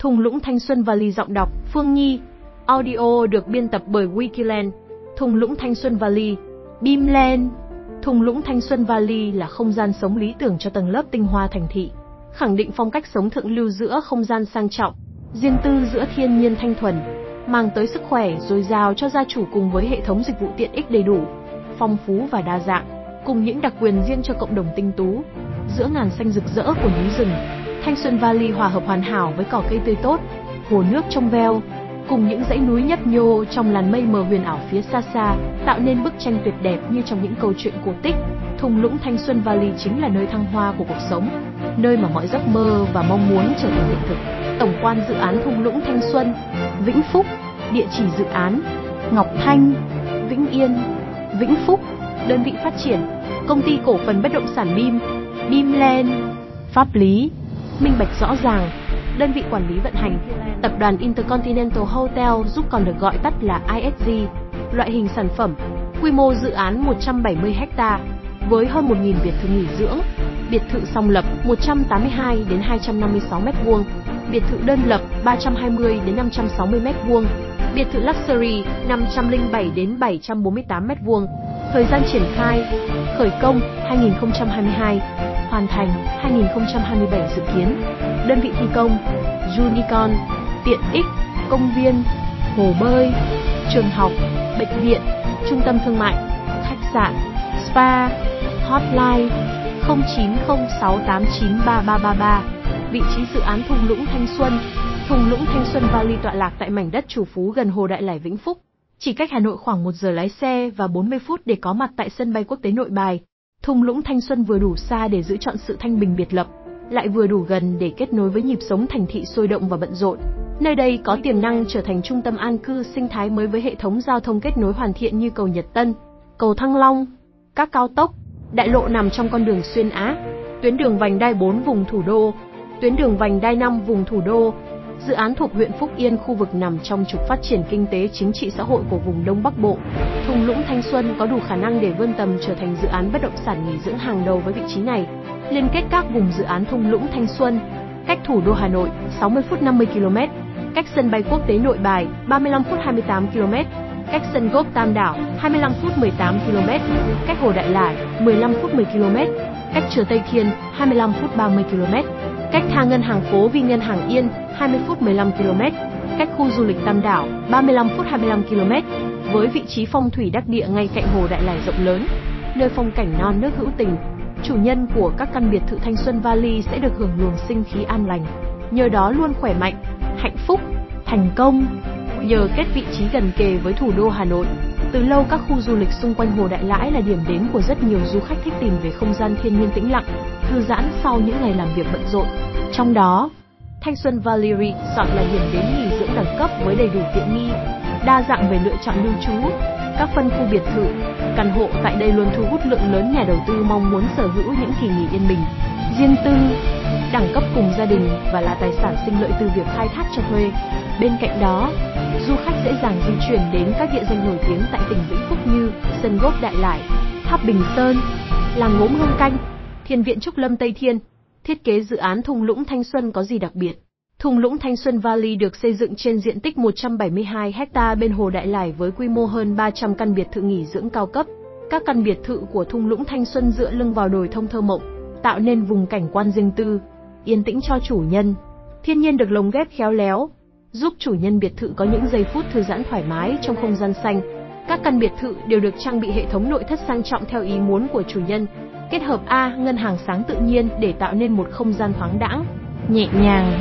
Thung lũng Thanh Xuân Valley giọng đọc Phương Nhi. Audio được biên tập bởi Wikiland. Thung lũng Thanh Xuân Valley. Beamland. Thung lũng Thanh Xuân Valley là không gian sống lý tưởng cho tầng lớp tinh hoa thành thị, khẳng định phong cách sống thượng lưu giữa không gian sang trọng, riêng tư giữa thiên nhiên thanh thuần, mang tới sức khỏe dồi dào cho gia chủ cùng với hệ thống dịch vụ tiện ích đầy đủ, phong phú và đa dạng, cùng những đặc quyền riêng cho cộng đồng tinh tú. Giữa ngàn xanh rực rỡ của núi rừng, Thanh Xuân Valley hòa hợp hoàn hảo với cỏ cây tươi tốt, hồ nước trong veo, cùng những dãy núi nhấp nhô trong làn mây mờ huyền ảo phía xa xa, tạo nên bức tranh tuyệt đẹp như trong những câu chuyện cổ tích. Thung lũng Thanh Xuân Valley chính là nơi thăng hoa của cuộc sống, nơi mà mọi giấc mơ và mong muốn trở thành hiện thực. Tổng quan dự án Thung lũng Thanh Xuân, Vĩnh Phúc, địa chỉ dự án Ngọc Thanh, Vĩnh Yên, Vĩnh Phúc, đơn vị phát triển, công ty cổ phần bất động sản BIM, BIMland, pháp lý, minh bạch rõ ràng, đơn vị quản lý vận hành, tập đoàn Intercontinental Hotel giúp còn được gọi tắt là ISG, loại hình sản phẩm, quy mô dự án 170 ha, với hơn 1.000 biệt thự nghỉ dưỡng, biệt thự song lập 182 đến 256 m2, biệt thự đơn lập 320 đến 560 m2, biệt thự luxury 507 đến 748 m2. Thời gian triển khai, khởi công 2022, hoàn thành 2027 dự kiến. Đơn vị thi công Unicorn, tiện ích, công viên, hồ bơi, trường học, bệnh viện, trung tâm thương mại, khách sạn, spa, hotline 0906893333. Vị trí dự án thung lũng Thanh Xuân, thung lũng Thanh Xuân Valley tọa lạc tại mảnh đất chủ phú gần Hồ Đại Lải Vĩnh Phúc, chỉ cách Hà Nội khoảng 1 giờ lái xe và 40 phút để có mặt tại sân bay quốc tế Nội Bài. Thung lũng Thanh Xuân vừa đủ xa để giữ chọn sự thanh bình biệt lập, lại vừa đủ gần để kết nối với nhịp sống thành thị sôi động và bận rộn. Nơi đây có tiềm năng trở thành trung tâm an cư sinh thái mới với hệ thống giao thông kết nối hoàn thiện như cầu Nhật Tân, cầu Thăng Long, các cao tốc, đại lộ nằm trong con đường xuyên Á, tuyến đường vành đai 4 vùng thủ đô, tuyến đường vành đai 5 vùng thủ đô. Dự án thuộc huyện Phúc Yên, khu vực nằm trong trục phát triển kinh tế chính trị xã hội của vùng Đông Bắc Bộ. Thung lũng Thanh Xuân có đủ khả năng để vươn tầm trở thành dự án bất động sản nghỉ dưỡng hàng đầu với vị trí này. Liên kết các vùng dự án thung lũng Thanh Xuân, cách thủ đô Hà Nội 60 phút 50 km, cách sân bay quốc tế Nội Bài 35 phút 28 km, cách sân golf Tam Đảo 25 phút 18 km, cách hồ Đại Lải 15 phút 10 km, cách chùa Tây Thiên 25 phút 30 km, cách tha ngân hàng phố Vi Ngân Hàng Yên 20 phút 15 km, cách khu du lịch Tam Đảo 35 phút 25 km, với vị trí phong thủy đắc địa ngay cạnh hồ Đại Lải rộng lớn, nơi phong cảnh non nước hữu tình. Chủ nhân của các căn biệt thự Thanh Xuân Valley sẽ được hưởng luồng sinh khí an lành, nhờ đó luôn khỏe mạnh, hạnh phúc, thành công. Nhờ kết vị trí gần kề với thủ đô Hà Nội, từ lâu các khu du lịch xung quanh Hồ Đại Lãi là điểm đến của rất nhiều du khách thích tìm về không gian thiên nhiên tĩnh lặng, thư giãn sau những ngày làm việc bận rộn. Trong đó, Thanh Xuân Valley Resort là điểm đến nghỉ dưỡng đẳng cấp với đầy đủ tiện nghi, đa dạng về lựa chọn lưu trú, các phân khu biệt thự, căn hộ tại đây luôn thu hút lượng lớn nhà đầu tư mong muốn sở hữu những kỳ nghỉ yên bình, riêng tư, đẳng cấp cùng gia đình và là tài sản sinh lợi từ việc khai thác cho thuê. Bên cạnh đó, du khách dễ dàng di chuyển đến các địa danh nổi tiếng tại tỉnh Vĩnh Phúc như sân golf Đại Lải, tháp Bình Sơn, làng gốm Hương Canh, thiền viện Trúc Lâm Tây Thiên. Thiết kế dự án thung lũng Thanh Xuân có gì đặc biệt? Thung lũng Thanh Xuân Valley được xây dựng trên diện tích 172 ha bên hồ Đại Lải với quy mô hơn 300 căn biệt thự nghỉ dưỡng cao cấp. Các căn biệt thự của thung lũng Thanh Xuân dựa lưng vào đồi thông thơ mộng, tạo nên vùng cảnh quan riêng tư, yên tĩnh cho chủ nhân. Thiên nhiên được lồng ghép khéo léo, giúp chủ nhân biệt thự có những giây phút thư giãn thoải mái trong không gian xanh. Các căn biệt thự đều được trang bị hệ thống nội thất sang trọng theo ý muốn của chủ nhân, kết hợp A ngân hàng sáng tự nhiên để tạo nên một không gian thoáng đãng, nhẹ nhàng.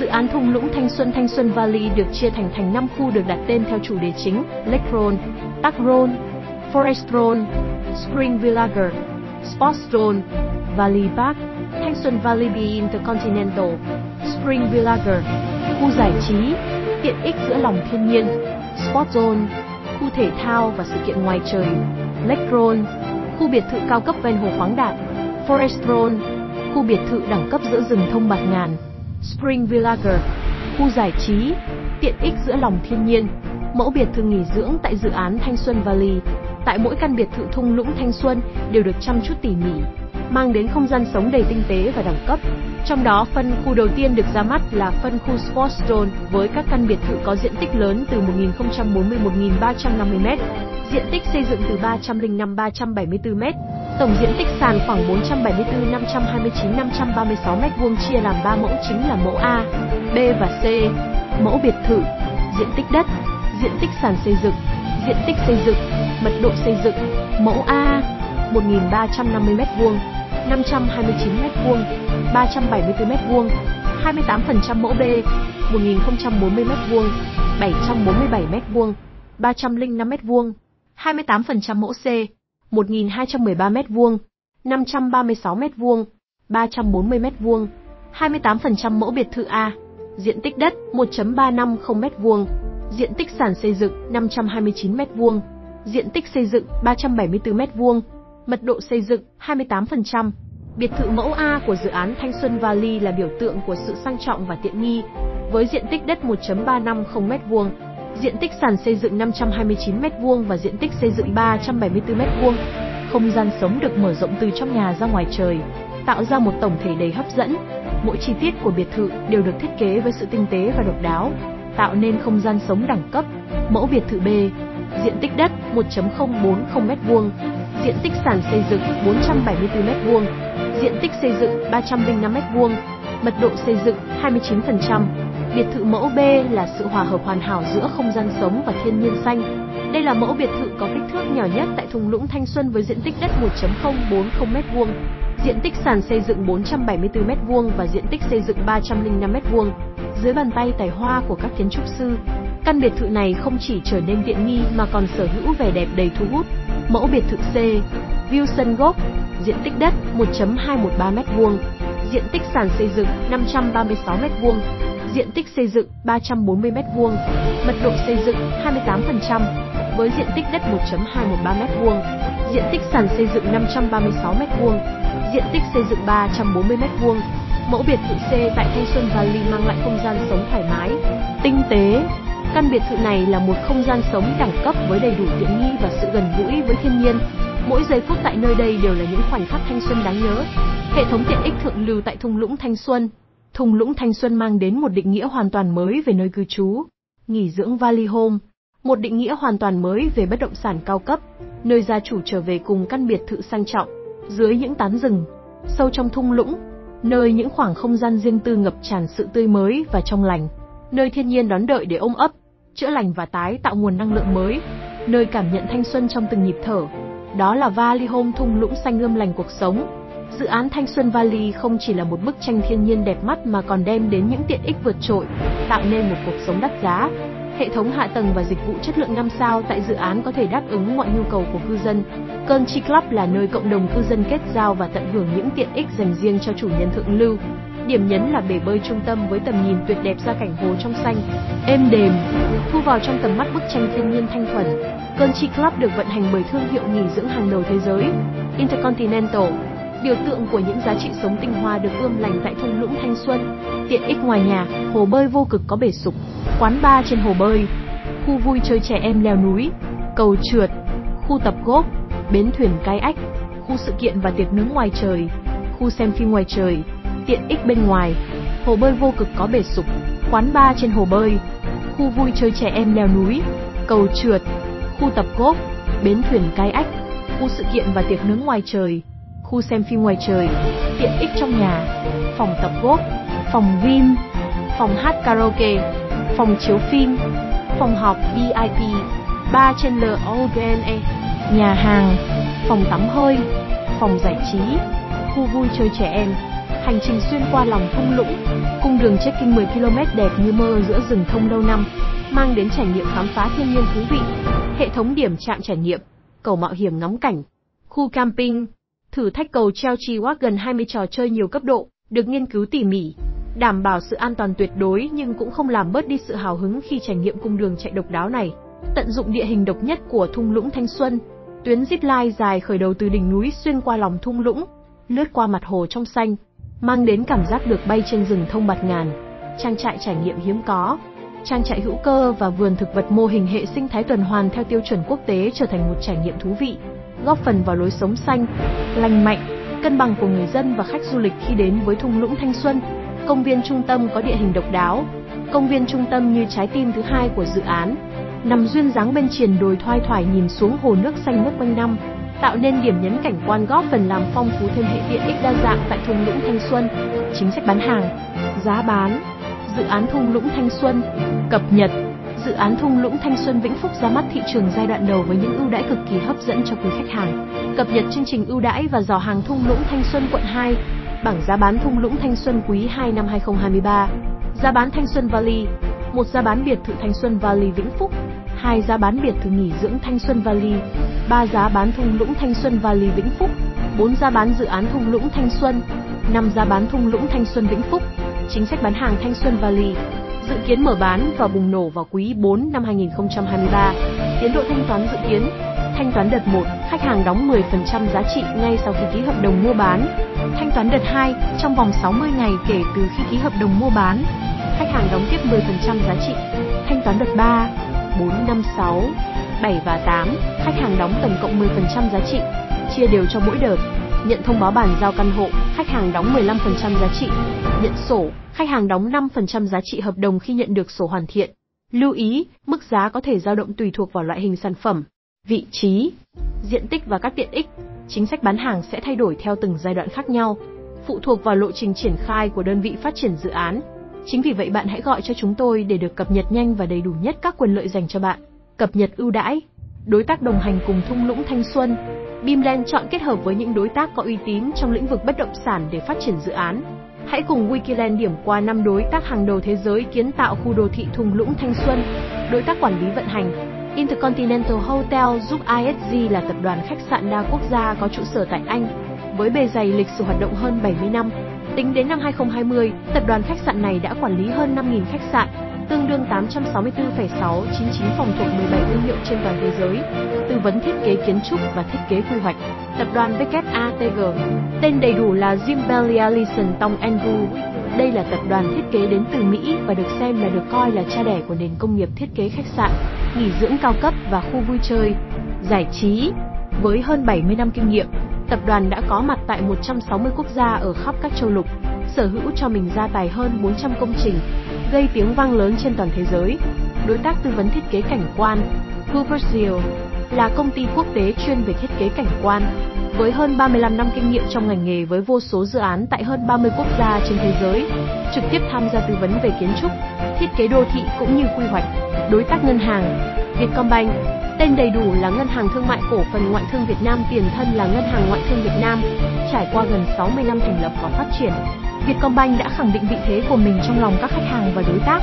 Dự án thung lũng Thanh Xuân Thanh Xuân Valley được chia thành thành 5 khu được đặt tên theo chủ đề chính: Lake Roll, Park Roll, Forest Roll, Spring Village, Sports Zone, Valley Park, Thanh Xuân Valley Be Intercontinental, Spring Village, khu giải trí, tiện ích giữa lòng thiên nhiên, Sport Zone, khu thể thao và sự kiện ngoài trời, Lake Zone, khu biệt thự cao cấp ven hồ khoáng đạt, Forest Zone, khu biệt thự đẳng cấp giữa rừng thông bạt ngàn, Spring Village, khu giải trí, tiện ích giữa lòng thiên nhiên, mẫu biệt thự nghỉ dưỡng tại dự án Thanh Xuân Valley. Tại mỗi căn biệt thự thung lũng Thanh Xuân đều được chăm chút tỉ mỉ, mang đến không gian sống đầy tinh tế và đẳng cấp. Trong đó phân khu đầu tiên được ra mắt là phân khu Sports Zone với các căn biệt thự có diện tích lớn từ 1.041.350m, diện tích xây dựng từ 305-374m, tổng diện tích sàn khoảng 474-529-536m2 chia làm 3 mẫu chính là mẫu A, B và C. Mẫu biệt thự, diện tích đất, diện tích sàn xây dựng, diện tích xây dựng, mật độ xây dựng, mẫu A 1350m2, 529m2, 374m2, 28% mẫu B 1040m2, 747m2, 305m2, 28% mẫu C 1213m2, 536m2, 340m2, 28% mẫu biệt thự A, diện tích đất 1.350m2, diện tích sàn xây dựng 529m2, diện tích xây dựng 374m2, mật độ xây dựng 28%. Biệt thự mẫu A của dự án Thanh Xuân Valley là biểu tượng của sự sang trọng và tiện nghi, với diện tích đất 1.350m2, diện tích sàn xây dựng 529m2 và diện tích xây dựng 374m2. Không gian sống được mở rộng từ trong nhà ra ngoài trời, tạo ra một tổng thể đầy hấp dẫn. Mỗi chi tiết của biệt thự đều được thiết kế với sự tinh tế và độc đáo, tạo nên không gian sống đẳng cấp. Mẫu biệt thự B, diện tích đất 1.040m2, diện tích sàn xây dựng 474m2, diện tích xây dựng 305m2, mật độ xây dựng 29%. Biệt thự mẫu B là sự hòa hợp hoàn hảo giữa không gian sống và thiên nhiên xanh. Đây là mẫu biệt thự có kích thước nhỏ nhất tại thung lũng Thanh Xuân với diện tích đất 1.040m2, diện tích sàn xây dựng 474m2 và diện tích xây dựng 305m2. Dưới bàn tay tài hoa của các kiến trúc sư, căn biệt thự này không chỉ trở nên tiện nghi mà còn sở hữu vẻ đẹp đầy thu hút. Mẫu biệt thự C, View sân gốc, diện tích đất 1.213m2, diện tích sàn xây dựng 536m2, diện tích xây dựng 340m2, mật độ xây dựng 28%, với diện tích đất 1.213m2, diện tích sàn xây dựng 536m2, diện tích xây dựng 340m2. Mẫu biệt thự C tại Thanh Xuân Valley mang lại không gian sống thoải mái, tinh tế. Căn biệt thự này là một không gian sống đẳng cấp với đầy đủ tiện nghi và sự gần gũi với thiên nhiên. Mỗi giây phút tại nơi đây đều là những khoảnh khắc thanh xuân đáng nhớ. Hệ thống tiện ích thượng lưu tại thung lũng Thanh Xuân. Thung lũng Thanh Xuân mang đến một định nghĩa hoàn toàn mới về nơi cư trú. Nghỉ dưỡng Valley Home, một định nghĩa hoàn toàn mới về bất động sản cao cấp, nơi gia chủ trở về cùng căn biệt thự sang trọng, dưới những tán rừng, sâu trong thung lũng, nơi những khoảng không gian riêng tư ngập tràn sự tươi mới và trong lành, nơi thiên nhiên đón đợi để ôm ấp, chữa lành và tái tạo nguồn năng lượng mới, nơi cảm nhận thanh xuân trong từng nhịp thở. Đó là Valley Home thung lũng xanh ươm lành cuộc sống. Dự án Thanh Xuân Valley không chỉ là một bức tranh thiên nhiên đẹp mắt mà còn đem đến những tiện ích vượt trội, tạo nên một cuộc sống đắt giá. Hệ thống hạ tầng và dịch vụ chất lượng 5 sao tại dự án có thể đáp ứng mọi nhu cầu của cư dân. Cơn chi Club là nơi cộng đồng cư dân kết giao và tận hưởng những tiện ích dành riêng cho chủ nhân thượng lưu. Điểm nhấn là bể bơi trung tâm với tầm nhìn tuyệt đẹp ra cảnh hồ trong xanh, êm đềm, thu vào trong tầm mắt bức tranh thiên nhiên thanh thuần. Country Club được vận hành bởi thương hiệu nghỉ dưỡng hàng đầu thế giới, Intercontinental, biểu tượng của những giá trị sống tinh hoa được ươm lành tại thung lũng Thanh Xuân. Tiện ích ngoài nhà, hồ bơi vô cực có bể sục, quán bar trên hồ bơi, khu vui chơi trẻ em leo núi, cầu trượt, khu tập golf, bến thuyền cái ách, khu sự kiện và tiệc nướng ngoài trời, khu xem phim ngoài trời, tiện ích bên ngoài, hồ bơi vô cực có bể sục, quán bar trên hồ bơi, khu vui chơi trẻ em leo núi, cầu trượt, khu tập golf, bến thuyền cai ách, khu sự kiện và tiệc nướng ngoài trời, khu xem phim ngoài trời, tiện ích trong nhà, phòng tập golf, phòng gym, phòng hát karaoke, phòng chiếu phim, phòng họp VIP, bar trên LOGNE, nhà hàng, phòng tắm hơi, phòng giải trí, khu vui chơi trẻ em, hành trình xuyên qua lòng thung lũng, cung đường trekking 10 km đẹp như mơ giữa rừng thông lâu năm, mang đến trải nghiệm khám phá thiên nhiên thú vị, hệ thống điểm trạm trải nghiệm, cầu mạo hiểm ngắm cảnh, khu camping, thử thách cầu treo trì gần 20 trò chơi nhiều cấp độ, được nghiên cứu tỉ mỉ, đảm bảo sự an toàn tuyệt đối nhưng cũng không làm bớt đi sự hào hứng khi trải nghiệm cung đường chạy độc đáo này. Tận dụng địa hình độc nhất của thung lũng Thanh Xuân, tuyến zip line dài khởi đầu từ đỉnh núi xuyên qua lòng thung lũng, lướt qua mặt hồ trong xanh, mang đến cảm giác được bay trên rừng thông bạt ngàn. Trang trại trải nghiệm hiếm có, trang trại hữu cơ và vườn thực vật mô hình hệ sinh thái tuần hoàn theo tiêu chuẩn quốc tế trở thành một trải nghiệm thú vị, góp phần vào lối sống xanh, lành mạnh, cân bằng của người dân và khách du lịch khi đến với thung lũng Thanh Xuân. Công viên trung tâm có địa hình độc đáo. Công viên trung tâm như trái tim thứ hai của dự án, nằm duyên dáng bên triền đồi thoai thoải nhìn xuống hồ nước xanh mướt quanh năm, tạo nên điểm nhấn cảnh quan góp phần làm phong phú thêm hệ tiện ích đa dạng tại thung lũng Thanh Xuân. Chính sách bán hàng, giá bán, dự án thung lũng Thanh Xuân, cập nhật Dự án thung lũng Thanh Xuân Vĩnh Phúc ra mắt thị trường giai đoạn đầu với những ưu đãi cực kỳ hấp dẫn cho quý khách hàng. Cập nhật chương trình ưu đãi và dò hàng thung lũng Thanh Xuân quận 2, bảng giá bán thung lũng Thanh Xuân quý 2 năm 2023. Giá bán Thanh Xuân Valley, một giá bán biệt thự Thanh Xuân Valley Vĩnh Phúc, hai giá bán biệt thự nghỉ dưỡng Thanh Xuân Valley, 3 giá bán thung lũng Thanh Xuân Valley Vĩnh Phúc, 4 giá bán dự án thung lũng Thanh Xuân, 5 giá bán thung lũng Thanh Xuân Vĩnh Phúc. Chính sách bán hàng Thanh Xuân Valley dự kiến mở bán và bùng nổ vào quý 4 năm 2023. Tiến độ thanh toán dự kiến Thanh toán đợt 1, khách hàng đóng 10% giá trị ngay sau khi ký hợp đồng mua bán. Thanh toán đợt 2, trong vòng 60 ngày kể từ khi ký hợp đồng mua bán. Khách hàng đóng tiếp 10% giá trị. Thanh toán đợt 3, 4, 5, 6, và 8, khách hàng đóng tổng cộng 10% giá trị, chia đều cho mỗi đợt. Nhận thông báo bàn giao căn hộ, khách hàng đóng 15% giá trị. Nhận sổ, khách hàng đóng 5% giá trị hợp đồng khi nhận được sổ hoàn thiện. Lưu ý, mức giá có thể dao động tùy thuộc vào loại hình sản phẩm, vị trí, diện tích và các tiện ích. Chính sách bán hàng sẽ thay đổi theo từng giai đoạn khác nhau, phụ thuộc vào lộ trình triển khai của đơn vị phát triển dự án. Chính vì vậy bạn hãy gọi cho chúng tôi để được cập nhật nhanh và đầy đủ nhất các quyền lợi dành cho bạn. Cập nhật ưu đãi, đối tác đồng hành cùng thung lũng thanh xuân. Bimland chọn kết hợp với những đối tác có uy tín trong lĩnh vực bất động sản để phát triển dự án. Hãy cùng Wikiland điểm qua năm đối tác hàng đầu thế giới kiến tạo khu đô thị thung lũng thanh xuân. Đối tác quản lý vận hành, Intercontinental Hotel giúp ISG là tập đoàn khách sạn đa quốc gia có trụ sở tại Anh, với bề dày lịch sử hoạt động hơn 70 năm. Tính đến năm 2020, tập đoàn khách sạn này đã quản lý hơn 5.000 khách sạn, tương đương 864,699 phòng thuộc 17 thương hiệu trên toàn thế giới, tư vấn thiết kế kiến trúc và thiết kế quy hoạch. Tập đoàn WATG, tên đầy đủ là Zimbelli Allison Tong Andrew. Đây là tập đoàn thiết kế đến từ Mỹ và được xem là được coi là cha đẻ của nền công nghiệp thiết kế khách sạn, nghỉ dưỡng cao cấp và khu vui chơi, giải trí. Với hơn 70 năm kinh nghiệm, tập đoàn đã có mặt tại 160 quốc gia ở khắp các châu lục, sở hữu cho mình gia tài hơn 400 công trình, gây tiếng vang lớn trên toàn thế giới. Đối tác tư vấn thiết kế cảnh quan, Hooversiel là công ty quốc tế chuyên về thiết kế cảnh quan, với hơn 35 năm kinh nghiệm trong ngành nghề với vô số dự án tại hơn 30 quốc gia trên thế giới, trực tiếp tham gia tư vấn về kiến trúc, thiết kế đô thị cũng như quy hoạch. Đối tác ngân hàng, Vietcombank, tên đầy đủ là Ngân hàng Thương mại Cổ phần Ngoại thương Việt Nam, tiền thân là Ngân hàng Ngoại thương Việt Nam, trải qua gần 60 năm thành lập và phát triển. Vietcombank đã khẳng định vị thế của mình trong lòng các khách hàng và đối tác.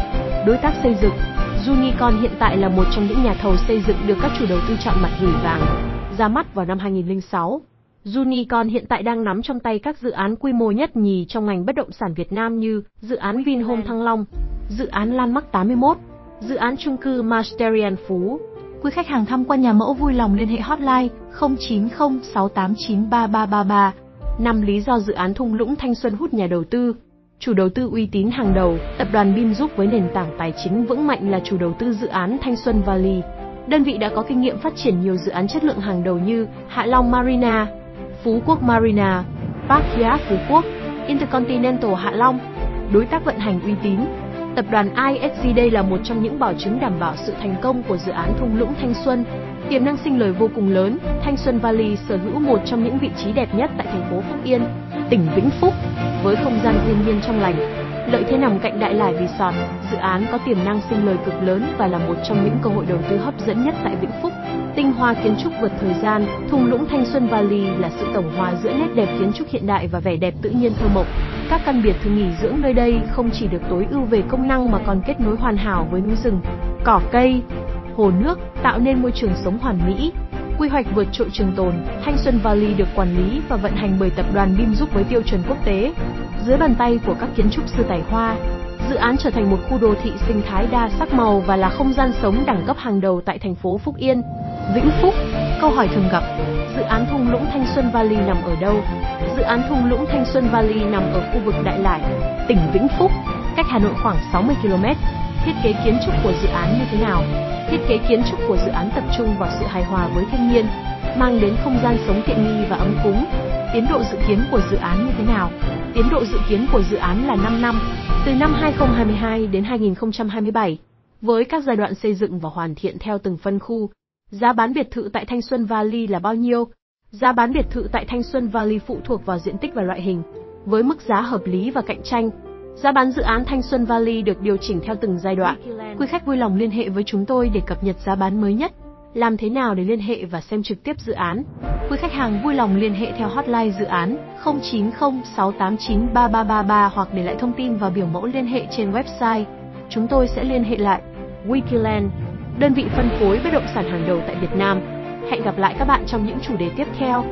Đối tác xây dựng, Unicon hiện tại là một trong những nhà thầu xây dựng được các chủ đầu tư chọn mặt gửi vàng. Ra mắt vào năm 2006, Unicon hiện tại đang nắm trong tay các dự án quy mô nhất nhì trong ngành bất động sản Việt Nam như dự án Vinhome Thăng Long, dự án Landmark 81, dự án chung cư Masterian Phú. Quý khách hàng tham quan nhà mẫu vui lòng liên hệ hotline 0906893333. Năm lý do dự án thung lũng Thanh Xuân hút nhà đầu tư. Chủ đầu tư uy tín hàng đầu, tập đoàn BIM giúp với nền tảng tài chính vững mạnh là chủ đầu tư dự án Thanh Xuân Valley. Đơn vị đã có kinh nghiệm phát triển nhiều dự án chất lượng hàng đầu như Hạ Long Marina, Phú Quốc Marina, Park Gia Phú Quốc, Intercontinental Hạ Long. Đối tác vận hành uy tín, Tập đoàn ISG đây là một trong những bảo chứng đảm bảo sự thành công của dự án thung lũng Thanh Xuân. Tiềm năng sinh lời vô cùng lớn, Thanh Xuân Valley sở hữu một trong những vị trí đẹp nhất tại thành phố Phúc Yên, tỉnh Vĩnh Phúc, với không gian thiên nhiên trong lành. Lợi thế nằm cạnh Đại Lải Resort, dự án có tiềm năng sinh lời cực lớn và là một trong những cơ hội đầu tư hấp dẫn nhất tại Vĩnh Phúc. Tinh hoa kiến trúc vượt thời gian, thung lũng Thanh Xuân Valley là sự tổng hòa giữa nét đẹp kiến trúc hiện đại và vẻ đẹp tự nhiên thơ mộng. Các căn biệt thự nghỉ dưỡng nơi đây không chỉ được tối ưu về công năng mà còn kết nối hoàn hảo với núi rừng, cỏ cây, hồ nước, tạo nên môi trường sống hoàn mỹ. Quy hoạch vượt trội trường tồn, Thanh Xuân Valley được quản lý và vận hành bởi tập đoàn BIM giúp với tiêu chuẩn quốc tế. Dưới bàn tay của các kiến trúc sư tài hoa, dự án trở thành một khu đô thị sinh thái đa sắc màu và là không gian sống đẳng cấp hàng đầu tại thành phố Phúc Yên. Vĩnh Phúc, câu hỏi thường gặp, dự án thung lũng Thanh Xuân Valley nằm ở đâu? Dự án thung lũng Thanh Xuân Valley nằm ở khu vực Đại Lải, tỉnh Vĩnh Phúc, cách Hà Nội khoảng 60 km. Thiết kế kiến trúc của dự án như thế nào? Thiết kế kiến trúc của dự án tập trung vào sự hài hòa với thiên nhiên, mang đến không gian sống tiện nghi và ấm cúng, Tiến độ dự kiến của dự án như thế nào? Tiến độ dự kiến của dự án là 5 năm, từ năm 2022 đến 2027, với các giai đoạn xây dựng và hoàn thiện theo từng phân khu. Giá bán biệt thự tại Thanh Xuân Valley là bao nhiêu? Giá bán biệt thự tại Thanh Xuân Valley phụ thuộc vào diện tích và loại hình, với mức giá hợp lý và cạnh tranh. Giá bán dự án Thanh Xuân Valley được điều chỉnh theo từng giai đoạn. Quý khách vui lòng liên hệ với chúng tôi để cập nhật giá bán mới nhất. Làm thế nào để liên hệ và xem trực tiếp dự án? Quý khách hàng vui lòng liên hệ theo hotline dự án 0906893333 hoặc để lại thông tin vào biểu mẫu liên hệ trên website. Chúng tôi sẽ liên hệ lại. Wikiland, đơn vị phân phối bất động sản hàng đầu tại Việt Nam. Hẹn gặp lại các bạn trong những chủ đề tiếp theo.